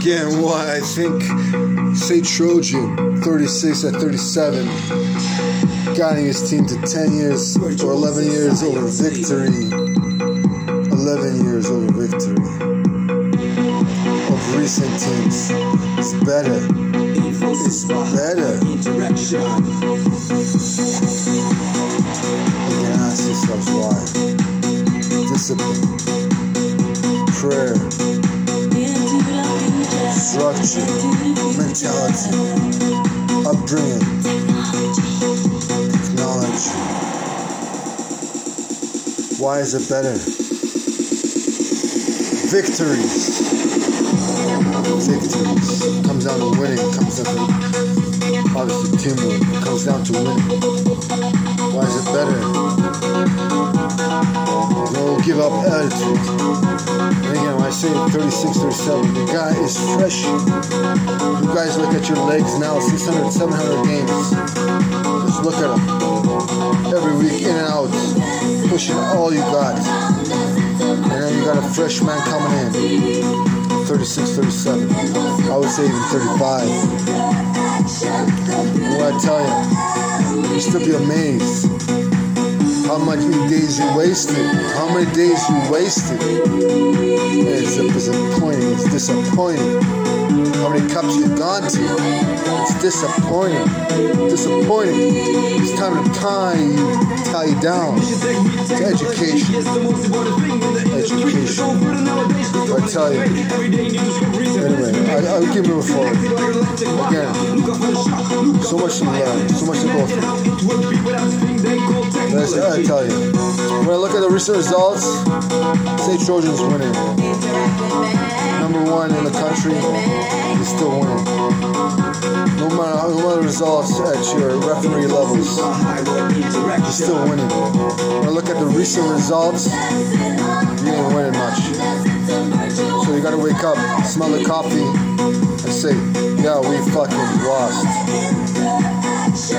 again why I think Say Trojan 36 at 37 guiding his team to 10 years or 11 years over victory. 11 years over victory of recent teams. It's better. It's better. You can ask yourselves why. Discipline, structure, mentality, upbringing, technology. Why is it better? Victories. Victories. Comes down to winning. Comes down to obviously teamwork. Comes down to winning. Give up attitude. And again, when I say 36, 37, the guy is fresh. You guys look at your legs now, 600, 700 games. Just look at them. Every week, in and out, pushing all you got. And then you got a fresh man coming in. 36, 37. I would say even 35. And what I tell you, you still be amazed how much days you wasted, how many days you wasted. It's disappointing. It's disappointing. How many cups you've gone to? It's disappointing. Disappointing. It's time to tie you, tie you down to education. Education. I tell you. Anyway, I, I'll keep moving forward. Again, so much to learn, so much to go through. I tell you. When I look at the recent results, say Trojans winning. Number one in the country is still winning. No matter, no matter the results at your referee levels, you're still winning. When I look at the recent results, you ain't winning much. So you gotta wake up, smell the coffee, and say, yeah, we fucking lost.